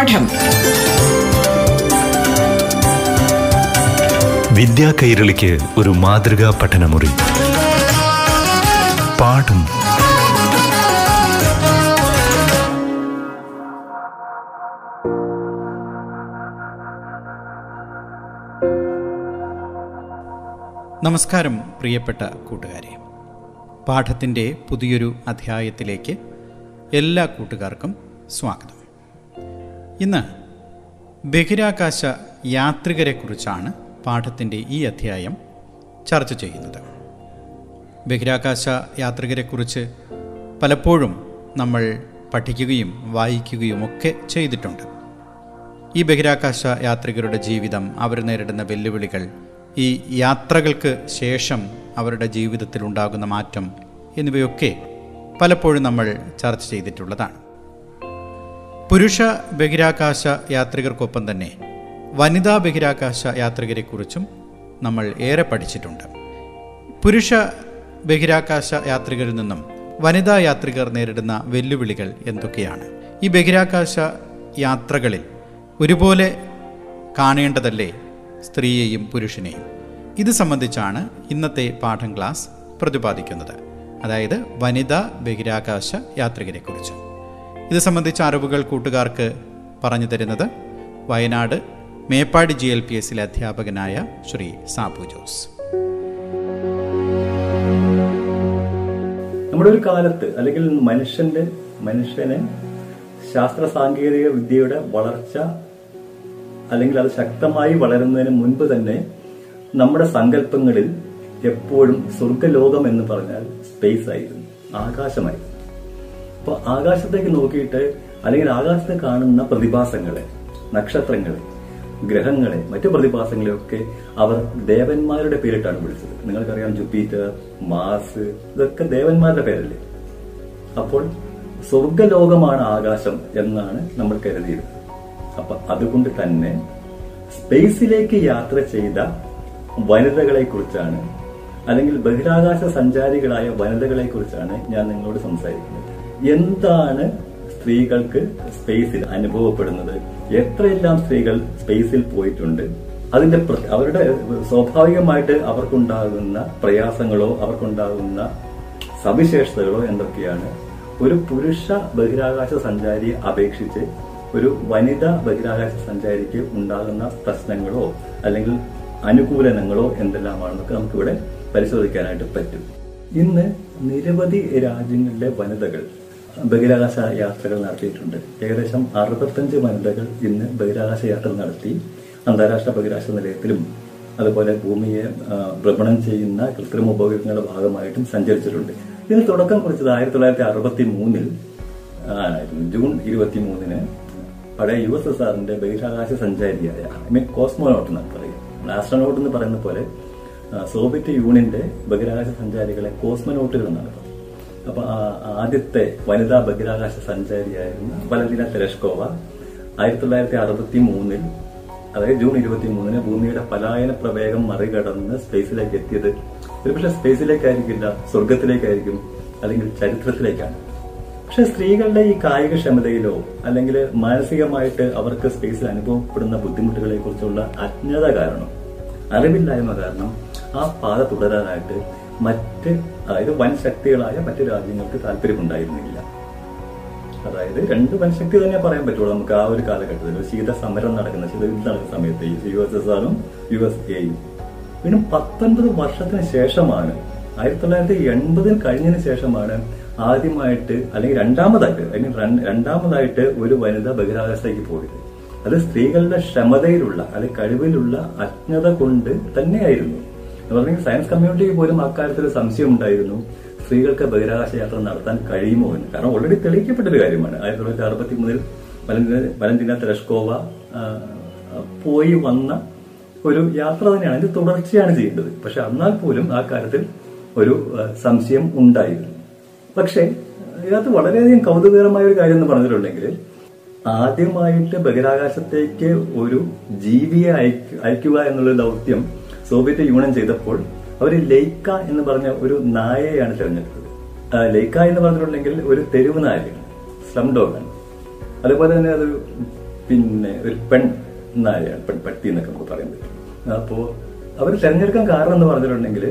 പാഠം. വിദ്യാ കൈരളിക്ക് ഒരു മാതൃകാ പഠനമുറി. പാഠം. നമസ്കാരം പ്രിയപ്പെട്ട കൂട്ടുകാരെ. പാഠത്തിന്റെ പുതിയൊരു അധ്യായത്തിലേക്ക് എല്ലാ കൂട്ടുകാർക്കും സ്വാഗതം. ഇന്ന് ബഹിരാകാശ യാത്രികരെക്കുറിച്ചാണ് പാഠത്തിന്റെ ഈ അധ്യായം ചർച്ച ചെയ്യുന്നത്. ബഹിരാകാശ യാത്രികരെക്കുറിച്ച് പലപ്പോഴും നമ്മൾ പഠിക്കുകയും വായിക്കുകയും ഒക്കെ ചെയ്തിട്ടുണ്ട്. ഈ ബഹിരാകാശ യാത്രികരുടെ ജീവിതം അവർ നേരിടുന്ന വെല്ലുവിളികൾ ഈ യാത്രകൾക്ക് ശേഷം അവരുടെ ജീവിതത്തിൽ ഉണ്ടാകുന്ന മാറ്റം എന്നിവയൊക്കെ പലപ്പോഴും നമ്മൾ ചർച്ച ചെയ്തിട്ടുള്ളതാണ്. പുരുഷ ബഹിരാകാശ യാത്രികർക്കൊപ്പം തന്നെ വനിതാ ബഹിരാകാശ യാത്രികരെക്കുറിച്ചും നമ്മൾ ഏറെ പഠിച്ചിട്ടുണ്ട്. പുരുഷ ബഹിരാകാശ യാത്രികരിൽ നിന്നും വനിതാ യാത്രികർ നേരിടുന്ന വെല്ലുവിളികൾ എന്തൊക്കെയാണ്? ഈ ബഹിരാകാശ യാത്രകളിൽ ഒരുപോലെ കാണേണ്ടതല്ലേ സ്ത്രീയെയും പുരുഷനെയും? ഇത് സംബന്ധിച്ചാണ് ഇന്നത്തെ പാഠം ക്ലാസ് പ്രതിപാദിക്കുന്നത്. അതായത് വനിതാ ബഹിരാകാശ യാത്രികരെക്കുറിച്ച്. ഇത് സംബന്ധിച്ച അറിവുകൾ കൂട്ടുകാർക്ക് പറഞ്ഞു തരുന്നത് Wayanad Meppadi G L P എസിലെ അധ്യാപകനായ ശ്രീ സാബു ജോസ്. നമ്മുടെ ഒരു കാലത്ത് അല്ലെങ്കിൽ മനുഷ്യന്റെ മനുഷ്യനെ ശാസ്ത്ര സാങ്കേതിക വിദ്യയുടെ വളർച്ച അല്ലെങ്കിൽ അത് ശക്തമായി വളരുന്നതിന് മുൻപ് തന്നെ നമ്മുടെ സങ്കല്പങ്ങളിൽ എപ്പോഴും സ്വർഗലോകം എന്ന് പറഞ്ഞാൽ സ്പേസ് ആയിരുന്നു ആകാശമായിരുന്നു. അപ്പൊ ആകാശത്തേക്ക് നോക്കിയിട്ട് അല്ലെങ്കിൽ ആകാശത്ത് കാണുന്ന പ്രതിഭാസങ്ങളെ നക്ഷത്രങ്ങളെ ഗ്രഹങ്ങളെ മറ്റു പ്രതിഭാസങ്ങളെ ഒക്കെ അവർ ദേവന്മാരുടെ പേരിട്ടാണ് വിളിച്ചത്. നിങ്ങൾക്കറിയാം ജുപ്പീറ്റർ മാസ് ഇതൊക്കെ ദേവന്മാരുടെ പേരല്ലേ? അപ്പോൾ സ്വർഗലോകമാണ് ആകാശം എന്നാണ് നമ്മൾ കരുതിയത് അപ്പൊ അതുകൊണ്ട് തന്നെ സ്പേസിലേക്ക് യാത്ര ചെയ്ത വനിതകളെ കുറിച്ചാണ് അല്ലെങ്കിൽ ബഹിരാകാശ സഞ്ചാരികളായ വനിതകളെ കുറിച്ചാണ് ഞാൻ നിങ്ങളോട് സംസാരിക്കുന്നത്. എന്താണ് സ്ത്രീകൾക്ക് സ്പേസിൽ അനുഭവപ്പെടുന്നത്? എത്രയെല്ലാം സ്ത്രീകൾ സ്പേസിൽ പോയിട്ടുണ്ട്? അതിന്റെ അവരുടെ സ്വാഭാവികമായിട്ട് അവർക്കുണ്ടാകുന്ന പ്രയാസങ്ങളോ അവർക്കുണ്ടാകുന്ന സവിശേഷതകളോ എന്തൊക്കെയാണ്? ഒരു പുരുഷ ബഹിരാകാശ സഞ്ചാരിയെ അപേക്ഷിച്ച് ഒരു വനിതാ ബഹിരാകാശ സഞ്ചാരിക്ക് ഉണ്ടാകുന്ന പ്രശ്നങ്ങളോ അല്ലെങ്കിൽ അനുകൂലനങ്ങളോ എന്തെല്ലാമാണെന്നൊക്കെ നമുക്കിവിടെ പരിശോധിക്കാനായിട്ട് പറ്റും. ഇന്ന് നിരവധി രാജ്യങ്ങളിലെ വനിതകൾ ബഹിരാകാശ യാത്രകൾ നടത്തിയിട്ടുണ്ട്. ഏകദേശം അറുപത്തഞ്ച് വനിതകൾ ഇന്ന് ബഹിരാകാശ യാത്ര നടത്തി അന്താരാഷ്ട്ര ബഹിരാകാശ നിലയത്തിലും അതുപോലെ ഭൂമിയെ ഭ്രമണം ചെയ്യുന്ന കൃത്രിമ ഉപകരണങ്ങളുടെ ഭാഗമായിട്ടും സഞ്ചരിച്ചിട്ടുണ്ട്. ഇതിന് തുടക്കം കുറിച്ചത് ആയിരത്തി തൊള്ളായിരത്തി അറുപത്തി മൂന്നിൽ ആയിരുന്നു. ജൂൺ ഇരുപത്തി മൂന്നിന് പഴയ യു എസ് എസ് ആറിന്റെ ബഹിരാകാശ സഞ്ചാരിയായ ഐ മീൻ കോസ്മോനോട്ട് എന്നൊക്കെ പറയും. ആസ്ട്രോനോട്ട് എന്ന് പറയുന്ന പോലെ സോവിയറ്റ് യൂണിയന്റെ ബഹിരാകാശ സഞ്ചാരികളെ കോസ്മോനോട്ടുകൾ എന്നാണ് പറയുന്നത്. അപ്പൊ ആദ്യത്തെ വനിതാ ബഹിരാകാശ സഞ്ചാരിയായിരുന്ന വലന്തിന തെരഷ്കോവ ആയിരത്തി തൊള്ളായിരത്തി അറുപത്തി മൂന്നിൽ അതായത് ജൂൺ ഇരുപത്തി മൂന്നിന് ഭൂമിയുടെ പലായന പ്രവേഗം മറികടന്ന് സ്പേസിലേക്ക് എത്തിയത്. ഒരുപക്ഷെ സ്പേസിലേക്കായിരിക്കില്ല സ്വർഗത്തിലേക്കായിരിക്കും അല്ലെങ്കിൽ ചരിത്രത്തിലേക്കാണ്. പക്ഷെ സ്ത്രീകളുടെ ഈ കായിക ക്ഷമതയിലോ അല്ലെങ്കിൽ മാനസികമായിട്ട് അവർക്ക് സ്പേസിൽ അനുഭവപ്പെടുന്ന ബുദ്ധിമുട്ടുകളെ കുറിച്ചുള്ള അജ്ഞത കാരണം അറിവില്ലായ്മ കാരണം ആ പാത തുടരാനായിട്ട് മറ്റ് അതായത് വൻ ശക്തികളായ മറ്റു രാജ്യങ്ങൾക്ക് താല്പര്യമുണ്ടായിരുന്നില്ല. അതായത് രണ്ട് വൻശക്തി തന്നെ പറയാൻ പറ്റുള്ളൂ നമുക്ക് ആ ഒരു കാലഘട്ടത്തിൽ. ശീത സമരം നടക്കുന്ന ശീതയുദ്ധം നടക്കുന്ന സമയത്ത് U S S R U S എയും പിന്നെ പത്തൊൻപത് വർഷത്തിന് ശേഷമാണ് ആയിരത്തി തൊള്ളായിരത്തി എൺപതിൽ കഴിഞ്ഞതിന് ശേഷമാണ് ആദ്യമായിട്ട് അല്ലെങ്കിൽ രണ്ടാമതായിട്ട് അല്ലെങ്കിൽ രണ്ടാമതായിട്ട് ഒരു വനിത ബഹിരാകാശത്തേക്ക് പോയത്. അത് സ്ത്രീകളുടെ ക്ഷമതയിലുള്ള അല്ലെങ്കിൽ കഴിവിലുള്ള അജ്ഞത കൊണ്ട് തന്നെയായിരുന്നു. എന്ന് പറഞ്ഞാൽ സയൻസ് കമ്മ്യൂണിറ്റിക്ക് പോലും അക്കാര്യത്തിൽ സംശയം ഉണ്ടായിരുന്നു. സ്ത്രീകൾക്ക് ബഹിരാകാശ യാത്ര നടത്താൻ കഴിയുമോ എന്ന്. കാരണം ഓൾറെഡി തെളിയിക്കപ്പെട്ട ഒരു കാര്യമാണ്. ആയിരത്തി തൊള്ളായിരത്തി അറുപത്തി മൂന്നിൽ തെരഷ്കോവ പോയി വന്ന ഒരു യാത്ര തന്നെയാണ്. അതിന്റെ തുടർച്ചയാണ് ചെയ്യേണ്ടത്. പക്ഷെ എന്നാൽ പോലും ആ കാര്യത്തിൽ ഒരു സംശയം ഉണ്ടായിരുന്നു. പക്ഷേ ഇതിനകത്ത് വളരെയധികം കൗതുകകരമായ ഒരു കാര്യം എന്ന് പറഞ്ഞിട്ടുണ്ടെങ്കിൽ ആദ്യമായിട്ട് ബഹിരാകാശത്തേക്ക് ഒരു ജീവിയെ അയക്ക- അയക്കുക എന്നുള്ള ദൗത്യം സോവിയറ്റ് യൂണിയൻ ചെയ്തപ്പോൾ അവർ ലൈക്ക എന്ന് പറഞ്ഞ ഒരു നായയാണ് തിരഞ്ഞെടുത്തത്. ലൈക്ക എന്ന് പറഞ്ഞിട്ടുണ്ടെങ്കിൽ ഒരു തെരുവ് നായയാണ് സ്ലം ഡോഗാണ് അതുപോലെ തന്നെ അതൊരു പിന്നെ ഒരു പെൺ നായയാണ് പെൺ പട്ടി എന്നൊക്കെ നമുക്ക് പറ്റും. അപ്പോ അവർ തിരഞ്ഞെടുക്കാൻ കാരണം എന്ന് പറഞ്ഞിട്ടുണ്ടെങ്കിൽ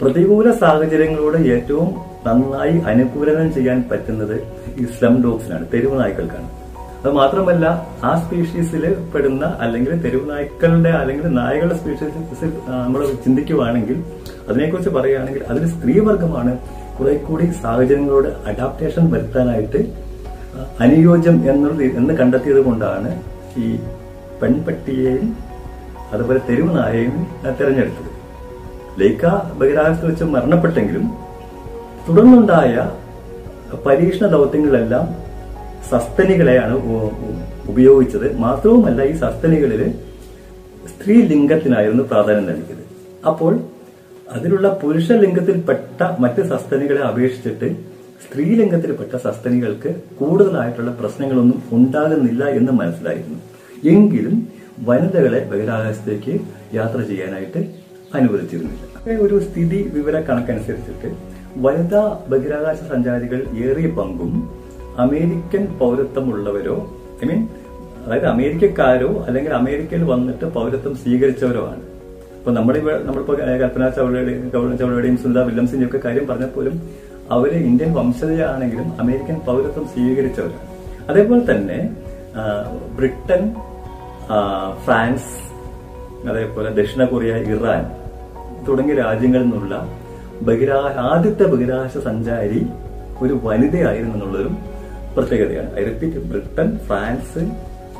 പ്രതികൂല സാഹചര്യങ്ങളോട് ഏറ്റവും നന്നായി അനുകൂലനം ചെയ്യാൻ പറ്റുന്നത് ഈ സ്ലം ഡോഗ്സിനാണ് തെരുവ് നായ്ക്കൾക്കാണ്. അത് മാത്രമല്ല ആ സ്പീഷീസിൽ പെടുന്ന അല്ലെങ്കിൽ തെരുവ് നായ്ക്കളുടെ അല്ലെങ്കിൽ നായകളുടെ സ്പീഷീസ് നമ്മൾ ചിന്തിക്കുവാണെങ്കിൽ അതിനെക്കുറിച്ച് പറയുകയാണെങ്കിൽ അതിൽ സ്ത്രീവർഗമാണ് കുറെ കൂടി സാഹചര്യങ്ങളോട് അഡാപ്റ്റേഷൻ വരുത്താനായിട്ട് അനുയോജ്യം എന്നുള്ളത് എന്ന് കണ്ടെത്തിയത് കൊണ്ടാണ് ഈ പെൺപട്ടിയെയും അതുപോലെ തെരുവ് നായയും തെരഞ്ഞെടുത്തത്. ലൈക്ക ബഹിരാകാശത്ത് വെച്ച് മരണപ്പെട്ടെങ്കിലും തുടർന്നുണ്ടായ പരീക്ഷണ ദൗത്യങ്ങളിലെല്ലാം സസ്തനികളെയാണ് ഉപയോഗിച്ചത്. മാത്രവുമല്ല ഈ സസ്തനികളിൽ സ്ത്രീ ലിംഗത്തിനായിരുന്നു പ്രാധാന്യം നൽകിയത്. അപ്പോൾ അതിലുള്ള പുരുഷ ലിംഗത്തിൽപ്പെട്ട മറ്റ് സസ്തനികളെ അപേക്ഷിച്ചിട്ട് സ്ത്രീലിംഗത്തിൽപ്പെട്ട സസ്തനികൾക്ക് കൂടുതലായിട്ടുള്ള പ്രശ്നങ്ങളൊന്നും ഉണ്ടാകുന്നില്ല എന്ന് മനസ്സിലായിരുന്നു. എങ്കിലും വനിതകളെ ബഹിരാകാശത്തേക്ക് യാത്ര ചെയ്യാനായിട്ട് അനുവദിച്ചിരുന്നില്ല. ഒരു സ്ഥിതി വിവര കണക്കനുസരിച്ചിട്ട് വനിതാ ബഹിരാകാശ സഞ്ചാരികൾ ഏറിയ പങ്കും അമേരിക്കൻ പൗരത്വമുള്ളവരോ ഐ മീൻ അതായത് അമേരിക്കക്കാരോ അല്ലെങ്കിൽ അമേരിക്കയിൽ വന്നിട്ട് പൗരത്വം സ്വീകരിച്ചവരോ ആണ്. ഇപ്പൊ നമ്മളിവിടെ നമ്മളിപ്പോ കൽപ്പന ചൗളയുടെയും ചൗളയുടെയും സുനിത വില്യംസിന്റെയും ഒക്കെ കാര്യം പറഞ്ഞപ്പോലും അവർ ഇന്ത്യൻ വംശജയാണെങ്കിലും അമേരിക്കൻ പൗരത്വം സ്വീകരിച്ചവരാണ്. അതേപോലെ തന്നെ ബ്രിട്ടൻ ഫ്രാൻസ് അതേപോലെ ദക്ഷിണ കൊറിയ ഇറാൻ തുടങ്ങിയ രാജ്യങ്ങളിൽ നിന്നുള്ള ബഹിരാ ആദ്യത്തെ ബഹിരാകാശ സഞ്ചാരി ഒരു വനിതയായിരുന്നു എന്നുള്ളതും പ്രത്യേകതയാണ്. I repeat Britain France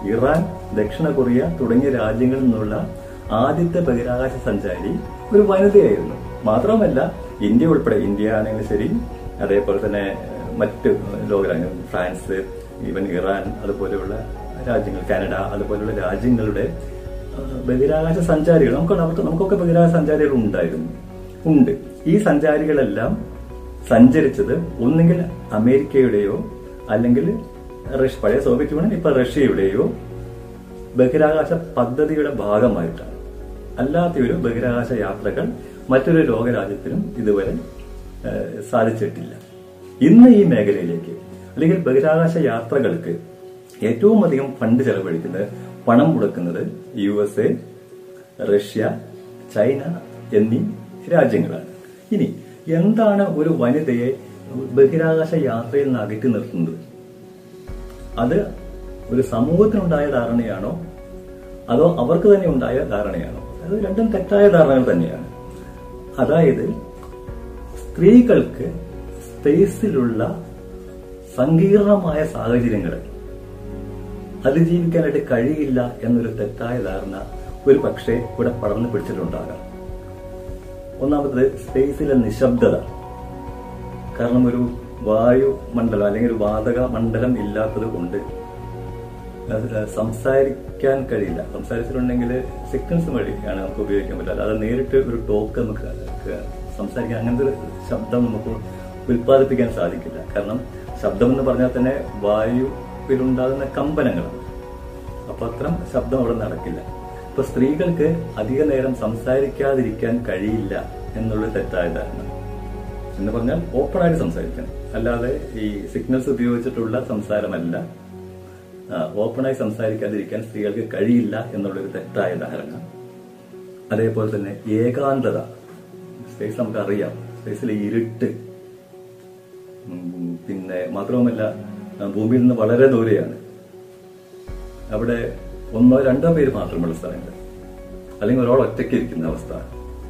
Iran ദക്ഷിണ കൊറിയ തുടങ്ങിയ രാജ്യങ്ങളിൽ നിന്നുള്ള ആദ്യത്തെ ബഹിരാകാശ സഞ്ചാരി ഒരു വനിതയായിരുന്നു. മാത്രമല്ല ഇന്ത്യ ഉൾപ്പെടെ ഇന്ത്യ ആണെങ്കിലും ശരി അതേപോലെ തന്നെ മറ്റ് ലോകരാജ്യങ്ങൾ ഫ്രാൻസ് ഈവൻ ഇറാൻ അതുപോലെയുള്ള രാജ്യങ്ങൾ കാനഡ അതുപോലെയുള്ള രാജ്യങ്ങളുടെ ബഹിരാകാശ സഞ്ചാരികൾ നമുക്ക് നമുക്കൊക്കെ ബഹിരാകാശ സഞ്ചാരികൾ ഉണ്ടായിരുന്നു. ഉണ്ട്. ഈ സഞ്ചാരികളെല്ലാം സഞ്ചരിച്ചത് ഒന്നുകിൽ അമേരിക്കയുടെയോ അല്ലെങ്കിൽ റഷ്യ പഴയ സോവിയറ്റ് യൂണിയൻ ഇപ്പൊ റഷ്യയുടെയോ ബഹിരാകാശ പദ്ധതിയുടെ ഭാഗമായിട്ടാണ്. അല്ലാത്ത ഒരു ബഹിരാകാശ യാത്രകൾ മറ്റൊരു ലോകരാജ്യത്തിനും ഇതുവരെ സാധിച്ചിട്ടില്ല. ഇന്ന് ഈ മേഖലയിലേക്ക് അല്ലെങ്കിൽ ബഹിരാകാശ യാത്രകൾക്ക് ഏറ്റവും അധികം ഫണ്ട് ചെലവഴിക്കുന്നത് പണം മുടക്കുന്നത് U S A Russia China എന്നീ രാജ്യങ്ങളാണ്. ഇനി എന്താണ് ഒരു വനിതയെ ബഹിരാകാശ യാത്രയിൽ നിന്ന് അകറ്റി നിർത്തുന്നത്. അത് ഒരു സമൂഹത്തിനുണ്ടായ ധാരണയാണോ? അതോ അവർക്ക് തന്നെ ഉണ്ടായ ധാരണയാണോ? അത് രണ്ടും തെറ്റായ ധാരണകൾ തന്നെയാണ്. അതായത് സ്ത്രീകൾക്ക് സ്പേസിലുള്ള സങ്കീർണമായ സാഹചര്യങ്ങൾ അതിജീവിക്കാനായിട്ട് കഴിയില്ല എന്നൊരു തെറ്റായ ധാരണ ഒരു പക്ഷേ ഇവിടെ പടർന്നു പിടിച്ചിട്ടുണ്ടാകാം. ഒന്നാമത്തത് സ്പേസിലെ നിശബ്ദത. കാരണം ഒരു വായു മണ്ഡലം അല്ലെങ്കിൽ ഒരു വാതക മണ്ഡലം ഇല്ലാത്തത് കൊണ്ട് സംസാരിക്കാൻ കഴിയില്ല. സംസാരിച്ചിട്ടുണ്ടെങ്കിൽ സിഗ്നൽസ് വഴിയാണ് നമുക്ക് ഉപയോഗിക്കാൻ പറ്റില്ല അല്ലാതെ നേരിട്ട് ഒരു ടോക്ക് നമുക്ക് സംസാരിക്കാൻ അങ്ങനത്തെ ഒരു ശബ്ദം നമുക്ക് ഉൽപ്പാദിപ്പിക്കാൻ സാധിക്കില്ല. കാരണം ശബ്ദം എന്ന് പറഞ്ഞാൽ തന്നെ വായുവിലുണ്ടാകുന്ന കമ്പനങ്ങളാണ് അപ്പോൾ അത്തരം ശബ്ദം അവിടെ നടക്കില്ല. അപ്പോൾ സ്ത്രീകൾക്ക് അധിക നേരം സംസാരിക്കാതിരിക്കാൻ കഴിയില്ല എന്നുള്ള തെറ്റായ ധാരണ. എന്ന് പറഞ്ഞാൽ ഓപ്പണായിട്ട് സംസാരിക്കണം. അല്ലാതെ ഈ സിഗ്നൽസ് ഉപയോഗിച്ചിട്ടുള്ള സംസാരമല്ല. ഓപ്പണായി സംസാരിക്കാതിരിക്കാൻ സ്ത്രീകൾക്ക് കഴിയില്ല എന്നുള്ളൊരു തെറ്റായ ധാരണ. അതേപോലെ തന്നെ ഏകാന്തത. സ്പേസ് നമുക്കറിയാം. സ്പേസിലെ ഇരുട്ട്. പിന്നെ മാത്രവുമല്ല ഭൂമിയിൽ നിന്ന് വളരെ ദൂരെയാണ്. അവിടെ ഒന്നോ രണ്ടോ പേര് മാത്രമുള്ള സ്ഥലങ്ങൾ അല്ലെങ്കിൽ ഒരാൾ ഒറ്റയ്ക്ക് ഇരിക്കുന്ന അവസ്ഥ.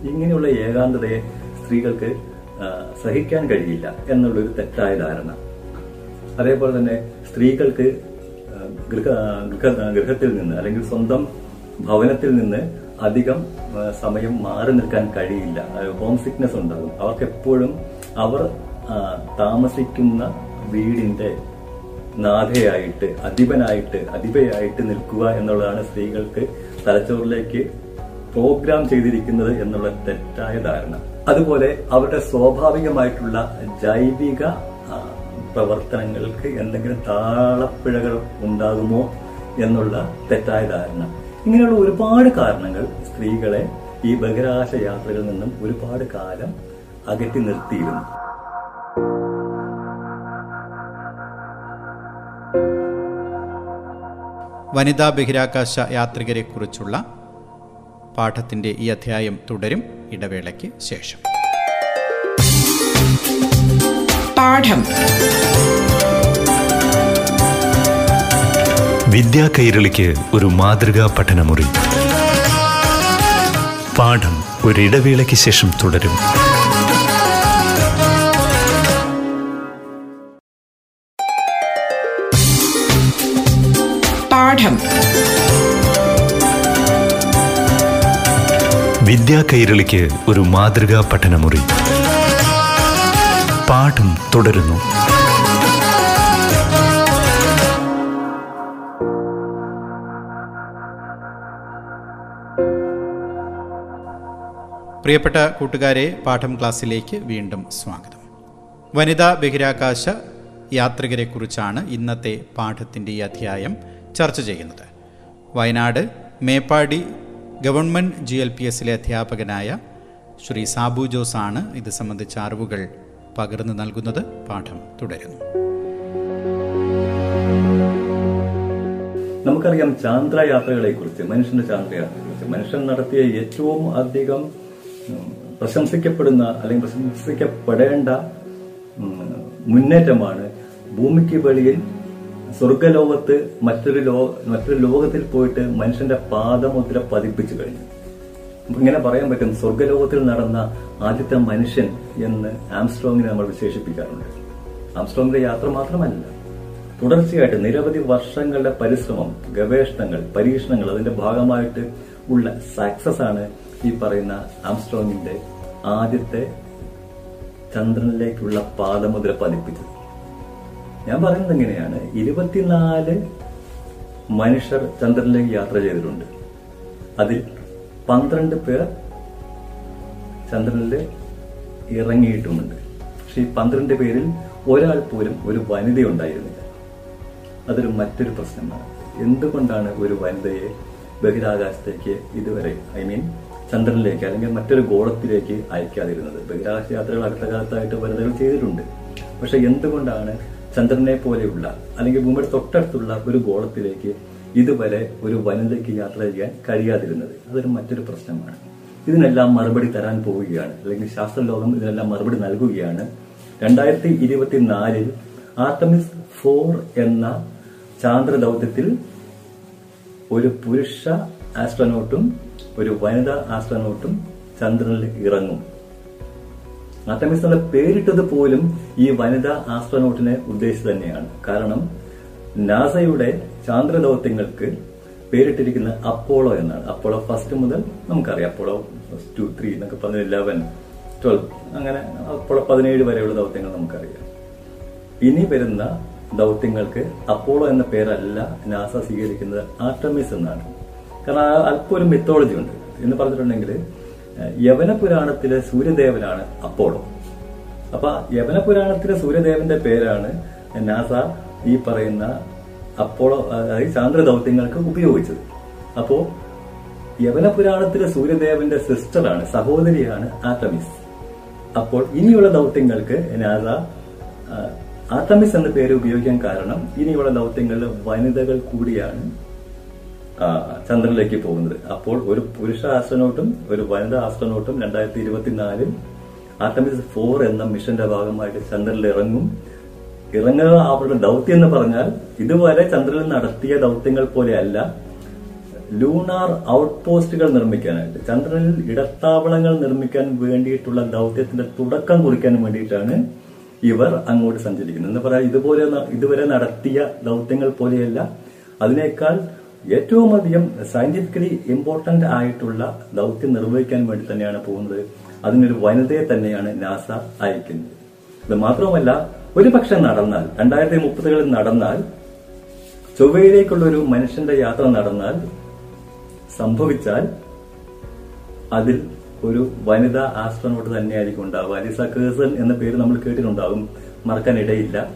ഇങ്ങനെയുള്ള ഏകാന്തതയെ സ്ത്രീകൾക്ക് സഹിക്കാൻ കഴിയില്ല എന്നുള്ളൊരു തെറ്റായ ധാരണ. അതേപോലെ തന്നെ സ്ത്രീകൾക്ക് ഗൃഹ ഗൃഹ ഗൃഹത്തിൽ നിന്ന് അല്ലെങ്കിൽ സ്വന്തം ഭവനത്തിൽ നിന്ന് അധികം സമയം മാറി നിൽക്കാൻ കഴിയില്ല. ഹോം സിക്നെസ് ഉണ്ടാകും. അവർക്ക് എപ്പോഴും അവർ താമസിക്കുന്ന വീടിന്റെ നാഥയായിട്ട് അധിപനായിട്ട് അധിപയായിട്ട് നിൽക്കുക എന്നുള്ളതാണ് സ്ത്രീകൾക്ക് തലച്ചോറിലേക്ക് പ്രോഗ്രാം ചെയ്തിരിക്കുന്നത് എന്നുള്ള തെറ്റായ ധാരണ. അതുപോലെ അവരുടെ സ്വാഭാവികമായിട്ടുള്ള ജൈവിക പ്രവർത്തനങ്ങൾക്ക് എന്തെങ്കിലും താളപ്പിഴകൾ ഉണ്ടാകുമോ എന്നുള്ള തെറ്റായ ധാരണ. ഇങ്ങനെയുള്ള ഒരുപാട് കാരണങ്ങൾ സ്ത്രീകളെ ഈ ബഹിരാകാശ യാത്രകളിൽ നിന്നും ഒരുപാട് കാലം അകറ്റി നിർത്തിയിരുന്നു. വനിതാ ബഹിരാകാശ യാത്രികരെക്കുറിച്ചുള്ള പാഠത്തിന്റെ ഈ അധ്യായം തുടരും. ഇടവേളയ്ക്ക് ശേഷം. പാഠം. വിദ്യാ കൈരളിക്ക് ഒരു മാതൃകാ പഠനമുറി. പാഠം ഒരിടവേളയ്ക്ക് ശേഷം തുടരും. പാഠം. വിദ്യാ കൈരളിക്ക് ഒരു മാതൃകാ പഠനമുറി. പാഠം തുടരുന്നു. പ്രിയപ്പെട്ട കൂട്ടുകാരെ പാഠം ക്ലാസ്സിലേക്ക് വീണ്ടും സ്വാഗതം. വനിതാ ബഹിരാകാശ യാത്രികരെക്കുറിച്ചാണ് ഇന്നത്തെ പാഠത്തിന്റെ ഈ അധ്യായം ചർച്ച ചെയ്യുന്നത്. Wayanad Meppadi government G L P എസിലെ അധ്യാപകനായ ശ്രീ സാബു ജോസ് ആണ് ഇത് സംബന്ധിച്ച അറിവുകൾ പകർന്നു നൽകുന്നത്. പാഠം തുടരുന്നു. നമുക്കറിയാം ചാന്ദ്രയാത്രകളെ കുറിച്ച് മനുഷ്യന്റെ ചാന്ദ്രയാത്രയെ കുറിച്ച് മനുഷ്യൻ നടത്തിയ ഏറ്റവും അധികം പ്രശംസിക്കപ്പെടുന്ന അല്ലെങ്കിൽ പ്രശംസിക്കപ്പെടേണ്ട മുന്നേറ്റമാണ് ഭൂമിക്ക് വെളിയിൽ സ്വർഗലോകത്ത് മറ്റൊരു ലോ മറ്റൊരു ലോകത്തിൽ പോയിട്ട് മനുഷ്യന്റെ പാദമുദ്ര പതിപ്പിച്ചു കഴിഞ്ഞു. ഇങ്ങനെ പറയാൻ പറ്റും സ്വർഗലോകത്തിൽ നടന്ന ആദ്യത്തെ മനുഷ്യൻ എന്ന് ആംസ്ട്രോങ്ങിനെ നമ്മൾ വിശേഷിപ്പിക്കാറുണ്ട്. ആംസ്ട്രോങ്ങിന്റെ യാത്ര മാത്രമല്ല തുടർച്ചയായിട്ട് നിരവധി വർഷങ്ങളുടെ പരിശ്രമം ഗവേഷണങ്ങൾ പരീക്ഷണങ്ങൾ അതിന്റെ ഭാഗമായിട്ട് ഉള്ള സക്സസ് ആണ് ഈ പറയുന്ന ആംസ്ട്രോങ്ങിന്റെ ആദ്യത്തെ ചന്ദ്രനിലേക്കുള്ള പാദമുദ്ര പതിപ്പിച്ചത്. ഞാൻ പറയുന്നത് എങ്ങനെയാണ്? ഇരുപത്തിനാല് മനുഷ്യർ ചന്ദ്രനിലേക്ക് യാത്ര ചെയ്തിട്ടുണ്ട്. അതിൽ പന്ത്രണ്ട് പേർ ചന്ദ്രനിൽ ഇറങ്ങിയിട്ടുമുണ്ട്. പക്ഷെ ഈ പന്ത്രണ്ട് പേരിൽ ഒരാൾ പോലും ഒരു വനിത ഉണ്ടായിരുന്നില്ല. അതൊരു മറ്റൊരു പ്രശ്നമാണ്. എന്തുകൊണ്ടാണ് ഒരു വനിതയെ ബഹിരാകാശത്തേക്ക് ഇതുവരെ ഐ മീൻ ചന്ദ്രനിലേക്ക് അല്ലെങ്കിൽ മറ്റൊരു ഗോളത്തിലേക്ക് അയക്കാതിരുന്നത്? ബഹിരാകാശ യാത്രകൾ അടുത്ത കാലത്തായിട്ട് വനിതകൾ ചെയ്തിട്ടുണ്ട്. പക്ഷെ എന്തുകൊണ്ടാണ് ചന്ദ്രനെ പോലെയുള്ള അല്ലെങ്കിൽ ഭൂമിയുടെ തൊട്ടടുത്തുള്ള ഒരു ഗോളത്തിലേക്ക് ഇതുവരെ ഒരു വനിതയ്ക്ക് യാത്ര ചെയ്യാൻ കഴിയാതിരുന്നത്. അതൊരു മറ്റൊരു പ്രശ്നമാണ്. ഇതിനെല്ലാം മറുപടി തരാൻ പോവുകയാണ്. അല്ലെങ്കിൽ ശാസ്ത്രലോകം ഇതിനെല്ലാം മറുപടി നൽകുകയാണ്. രണ്ടായിരത്തി ഇരുപത്തിനാലിൽ ആർട്ടമിസ് ഫോർ എന്ന ചാന്ദ്ര ദൗത്യത്തിൽ ഒരു പുരുഷ ആസ്ട്രോനോട്ടും ഒരു വനിതാ ആസ്ട്രോനോട്ടും ചന്ദ്രനിൽ ഇറങ്ങും. എന്ന പേരിട്ടത് പോലും ഈ വനിതാ ആസ്ട്രോനോട്ടിനെ ഉദ്ദേശിച്ച് തന്നെയാണ്. കാരണം നാസയുടെ ചാന്ദ്ര ദൗത്യങ്ങൾക്ക് പേരിട്ടിരിക്കുന്ന അപ്പോളോ എന്നാണ്. അപ്പോളോ ഫസ്റ്റ് മുതൽ നമുക്കറിയാം. അപ്പോളോ ടു ത്രീ എന്നൊക്കെ പറഞ്ഞ ഇലവൻ ട്വൽവ് അങ്ങനെ അപ്പോളോ പതിനേഴ് വരെയുള്ള ദൗത്യങ്ങൾ നമുക്കറിയാം. ഇനി വരുന്ന ദൗത്യങ്ങൾക്ക് അപ്പോളോ എന്ന പേരല്ല നാസ സ്വീകരിക്കുന്നത് ആർട്ടമിസ് എന്നാണ്. കാരണം അല്പം ഒരു മിത്തോളജി ഉണ്ട്. എന്ന് പറഞ്ഞിട്ടുണ്ടെങ്കിൽ യവന പുരാണത്തിലെ സൂര്യദേവനാണ് അപ്പോളോ. അപ്പൊ യവന പുരാണത്തിലെ സൂര്യദേവന്റെ പേരാണ് നാസ ഈ പറയുന്ന അപ്പോളോ അതായത് ചാന്ദ്ര ദൗത്യങ്ങൾക്ക് ഉപയോഗിച്ചത്. അപ്പോ യവന പുരാണത്തിലെ സൂര്യദേവന്റെ സിസ്റ്ററാണ് സഹോദരിയാണ് ആത്തമിസ്. അപ്പോൾ ഇനിയുള്ള ദൗത്യങ്ങൾക്ക് നാസ ആത്തമിസ് എന്ന പേര് ഉപയോഗിക്കാൻ കാരണം ഇനിയുള്ള ദൗത്യങ്ങളിൽ വനിതകൾ കൂടിയാണ് ചന്ദ്രനിലേക്ക് പോകുന്നത്. അപ്പോൾ ഒരു പുരുഷ ആസ്ട്രോനോട്ടും ഒരു വനിതാ ആസ്ട്രോനോട്ടും രണ്ടായിരത്തി ഇരുപത്തിനാലിൽ ആർട്ടമിസ് ഫോർ എന്ന മിഷന്റെ ഭാഗമായിട്ട് ചന്ദ്രനിൽ ഇറങ്ങും. ഇറങ്ങുക അവരുടെ ദൗത്യം എന്ന് പറഞ്ഞാൽ ഇതുവരെ ചന്ദ്രനിൽ നടത്തിയ ദൗത്യങ്ങൾ പോലെയല്ല ലൂണാർ ഔട്ട് പോസ്റ്റുകൾ നിർമ്മിക്കാനായിട്ട് ചന്ദ്രനിൽ ഇടത്താവളങ്ങൾ നിർമ്മിക്കാൻ വേണ്ടിയിട്ടുള്ള ദൗത്യത്തിന്റെ തുടക്കം കുറിക്കാൻ വേണ്ടിയിട്ടാണ് ഇവർ അങ്ങോട്ട് സഞ്ചരിക്കുന്നത്. എന്ന് പറയാൻ ഇതുപോലെ ഇതുവരെ നടത്തിയ ദൗത്യങ്ങൾ പോലെയല്ല. അതിനേക്കാൾ ഏറ്റവും അധികം സയന്റിഫിക്കലി ഇമ്പോർട്ടന്റ് ആയിട്ടുള്ള ദൗത്യം നിർവഹിക്കാൻ വേണ്ടി തന്നെയാണ് പോകുന്നത്. അതിനൊരു വനിതയെ തന്നെയാണ് നാസ അയക്കുന്നത്. ഇത് മാത്രമല്ല ഒരു പക്ഷെ നടന്നാൽ രണ്ടായിരത്തി മുപ്പതുകളിൽ നടന്നാൽ ചൊവ്വയിലേക്കുള്ള ഒരു മനുഷ്യന്റെ യാത്ര നടന്നാൽ സംഭവിച്ചാൽ അതിൽ ഒരു വനിതാ ആസ്ട്രോനോട്ട് തന്നെയായിരിക്കും ഉണ്ടാവുക. അലിസ കേസൺ എന്ന പേര് നമ്മൾ കേട്ടിട്ടുണ്ടാകും മറക്കാനിടയില്ല.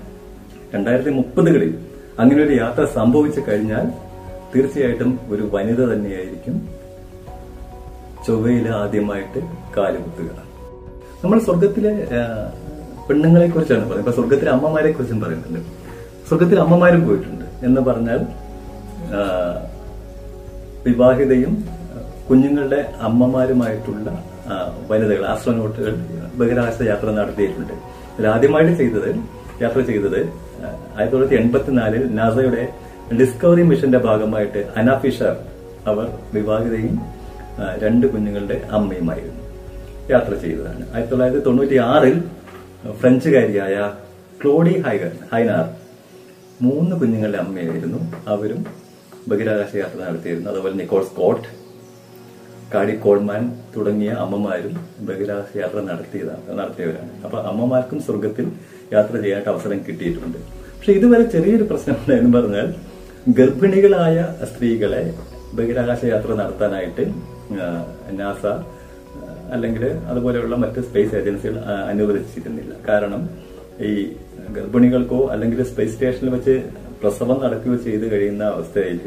രണ്ടായിരത്തി മുപ്പതുകളിൽ അങ്ങനെ ഒരു യാത്ര സംഭവിച്ചു കഴിഞ്ഞാൽ തീർച്ചയായിട്ടും ഒരു വനിത തന്നെയായിരിക്കും ചൊവ്വയിൽ ആദ്യമായിട്ട് കാലുകുത്തുക നമ്മൾ സ്വർഗത്തിലെ പെണ്ണുങ്ങളെ കുറിച്ചാണ് പറയുന്നത്. ഇപ്പൊ സ്വർഗത്തിലെ അമ്മമാരെ കുറിച്ചും പറയുന്നുണ്ട്. സ്വർഗത്തിൽ അമ്മമാരും പോയിട്ടുണ്ട് എന്ന് പറഞ്ഞാൽ വിവാഹിതയും കുഞ്ഞുങ്ങളുടെ അമ്മമാരുമായിട്ടുള്ള വനിതകൾ ആസ്ട്രോനോട്ടുകൾ ബഹിരാകാശ യാത്ര നടത്തിയിട്ടുണ്ട്. ഇതിൽ ആദ്യമായിട്ട് ചെയ്തത് യാത്ര ചെയ്തത് ആയിരത്തി തൊള്ളായിരത്തി എൺപത്തിനാലിൽ നാസയുടെ ഡിസ്കവറി മിഷന്റെ ഭാഗമായിട്ട് അനാഫിഷർ അവർ വിവാഹിതയും രണ്ട് കുഞ്ഞുങ്ങളുടെ അമ്മയുമായിരുന്നു. യാത്ര ചെയ്തതാണ്. ആയിരത്തി തൊള്ളായിരത്തി തൊണ്ണൂറ്റി ആറിൽ ഫ്രഞ്ചുകാരിയായ ക്ലോഡി ഹൈഗർ ഹൈനാർ മൂന്ന് കുഞ്ഞുങ്ങളുടെ അമ്മയായിരുന്നു. അവരും ബഹിരാകാശ യാത്ര നടത്തിയിരുന്നു. അതുപോലെ നിക്കോൾ സ്കോട്ട് കാടി കോൾമാൻ തുടങ്ങിയ അമ്മമാരും ബഹിരാകാശ യാത്ര നടത്തിയതാണ് നടത്തിയവരാണ്. അപ്പൊ അമ്മമാർക്കും സ്വർഗത്തിൽ യാത്ര ചെയ്യാനായിട്ട് അവസരം കിട്ടിയിട്ടുണ്ട്. പക്ഷെ ഇതുവരെ ചെറിയൊരു പ്രശ്നം പറഞ്ഞാൽ ഗർഭിണികളായ സ്ത്രീകളെ ബഹിരാകാശ യാത്ര നടത്താനായിട്ട് നാസ അല്ലെങ്കിൽ അതുപോലെയുള്ള മറ്റ് സ്പേസ് ഏജൻസികൾ അനുവദിച്ചിരുന്നില്ല. കാരണം ഈ ഗർഭിണികൾക്കോ അല്ലെങ്കിൽ സ്പേസ് സ്റ്റേഷനിൽ വെച്ച് പ്രസവം നടക്കുകയോ ചെയ്ത് കഴിയുന്ന അവസ്ഥയിൽ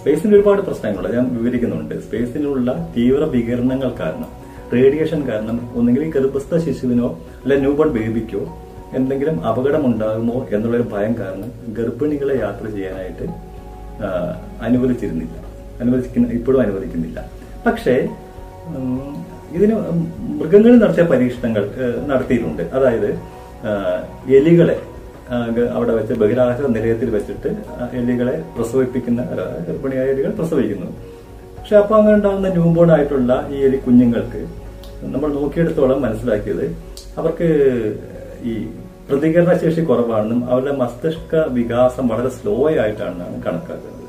സ്പേസിന് ഒരുപാട് പ്രശ്നങ്ങളുണ്ട്. ഞാൻ വിവരിക്കുന്നുണ്ട്. സ്പേസിലുള്ള തീവ്ര വികിരണങ്ങൾ കാരണം റേഡിയേഷൻ കാരണം ഒന്നുകിൽ ഗർഭസ്ഥ ശിശുവിനോ അല്ലെ ന്യൂബോൺ ബേബിക്കോ എന്തെങ്കിലും അപകടം ഉണ്ടാകുമോ എന്നുള്ളൊരു ഭയം കാരണം ഗർഭിണികളെ യാത്ര ചെയ്യാനായിട്ട് അനുവദിച്ചിരുന്നില്ല. അനുവദിക്കുന്ന ഇപ്പോഴും അനുവദിക്കുന്നില്ല. പക്ഷേ ഇതിന് മൃഗങ്ങളിൽ നടത്തിയ പരീക്ഷണങ്ങൾ നടത്തിയിട്ടുണ്ട്. അതായത് എലികളെ അവിടെ വെച്ച് ബഹിരാകാശ നിലയത്തിൽ വെച്ചിട്ട് എലികളെ പ്രസവിപ്പിക്കുന്ന ഗർഭിണിയായ എലികൾ പ്രസവിക്കുന്നു. പക്ഷെ അപ്പൊ അങ്ങനെ ഉണ്ടാകുന്ന ന്യൂബോൺ ആയിട്ടുള്ള ഈ എലി കുഞ്ഞുങ്ങൾക്ക് നമ്മൾ നോക്കിയെടുത്തോളം മനസ്സിലാക്കിയത് അവർക്ക് ഈ പ്രതികരണ ശേഷി കുറവാണെന്നും അവരുടെ മസ്തിഷ്ക വികാസം വളരെ സ്ലോ ആയിട്ടാണെന്നാണ് കണക്കാക്കുന്നത്.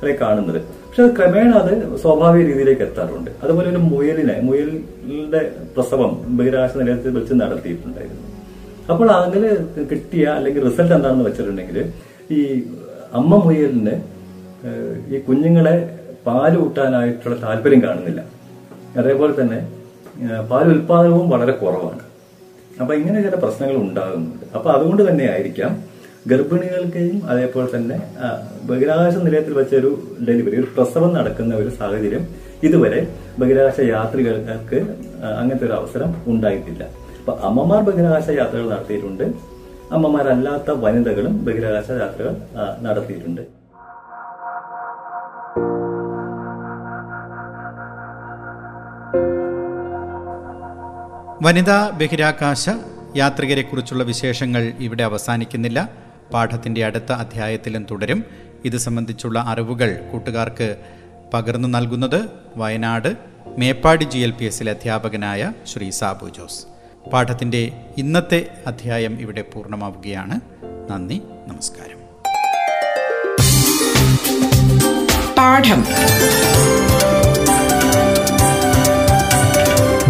അല്ലെങ്കിൽ കാണുന്നത്. പക്ഷെ അത് ക്രമേണ അത് സ്വാഭാവിക രീതിയിലേക്ക് എത്താറുണ്ട്. അതുപോലെ ഒരു മുയലിനെ മുയലിന്റെ പ്രസവം ബഹിരാകാശ നിലയത്തിൽ വെച്ച് നടത്തിയിട്ടുണ്ടായിരുന്നു. അപ്പോൾ അങ്ങനെ കിട്ടിയ അല്ലെങ്കിൽ റിസൾട്ട് എന്താണെന്ന് വെച്ചിട്ടുണ്ടെങ്കിൽ ഈ അമ്മ മുയലിന് ഈ കുഞ്ഞുങ്ങളെ പാൽ കൂട്ടാനായിട്ടുള്ള താല്പര്യം കാണുന്നില്ല. അതേപോലെ തന്നെ പാൽ ഉൽപാദനവും വളരെ കുറവാണ്. അപ്പൊ ഇങ്ങനെ ചില പ്രശ്നങ്ങൾ ഉണ്ടാകുന്നുണ്ട്. അപ്പൊ അതുകൊണ്ട് തന്നെ ആയിരിക്കാം ഗർഭിണികൾക്കെയും അതേപോലെ തന്നെ ബഹിരാകാശ നിലയത്തിൽ വെച്ചൊരു ഡെലിവറി ഒരു പ്രസവം നടക്കുന്ന ഒരു സാഹചര്യം ഇതുവരെ ബഹിരാകാശ യാത്രികർക്ക് അങ്ങനത്തെ ഒരു അവസരം ഉണ്ടായിട്ടില്ല. അപ്പൊ അമ്മമാർ ബഹിരാകാശ യാത്രകൾ നടത്തിയിട്ടുണ്ട്. അമ്മമാരല്ലാത്ത വനിതകളും ബഹിരാകാശ യാത്രകൾ നടത്തിയിട്ടുണ്ട്. വനിതാ ബഹിരാകാശ യാത്രികരെക്കുറിച്ചുള്ള വിശേഷങ്ങൾ ഇവിടെ അവസാനിക്കുന്നില്ല. പാഠത്തിന്റെ അടുത്ത അധ്യായത്തിലും തുടരും. ഇത് സംബന്ധിച്ചുള്ള അറിവുകൾ കൂട്ടുകാർക്ക് പകർന്നു നൽകുന്നത് Wayanad Meppadi G L P എസിലെ അധ്യാപകനായ ശ്രീ സാബു ജോസ്. പാഠത്തിന്റെ ഇന്നത്തെ അധ്യായം ഇവിടെ പൂർണമാവുകയാണ്. നന്ദി നമസ്കാരം. പാഠം.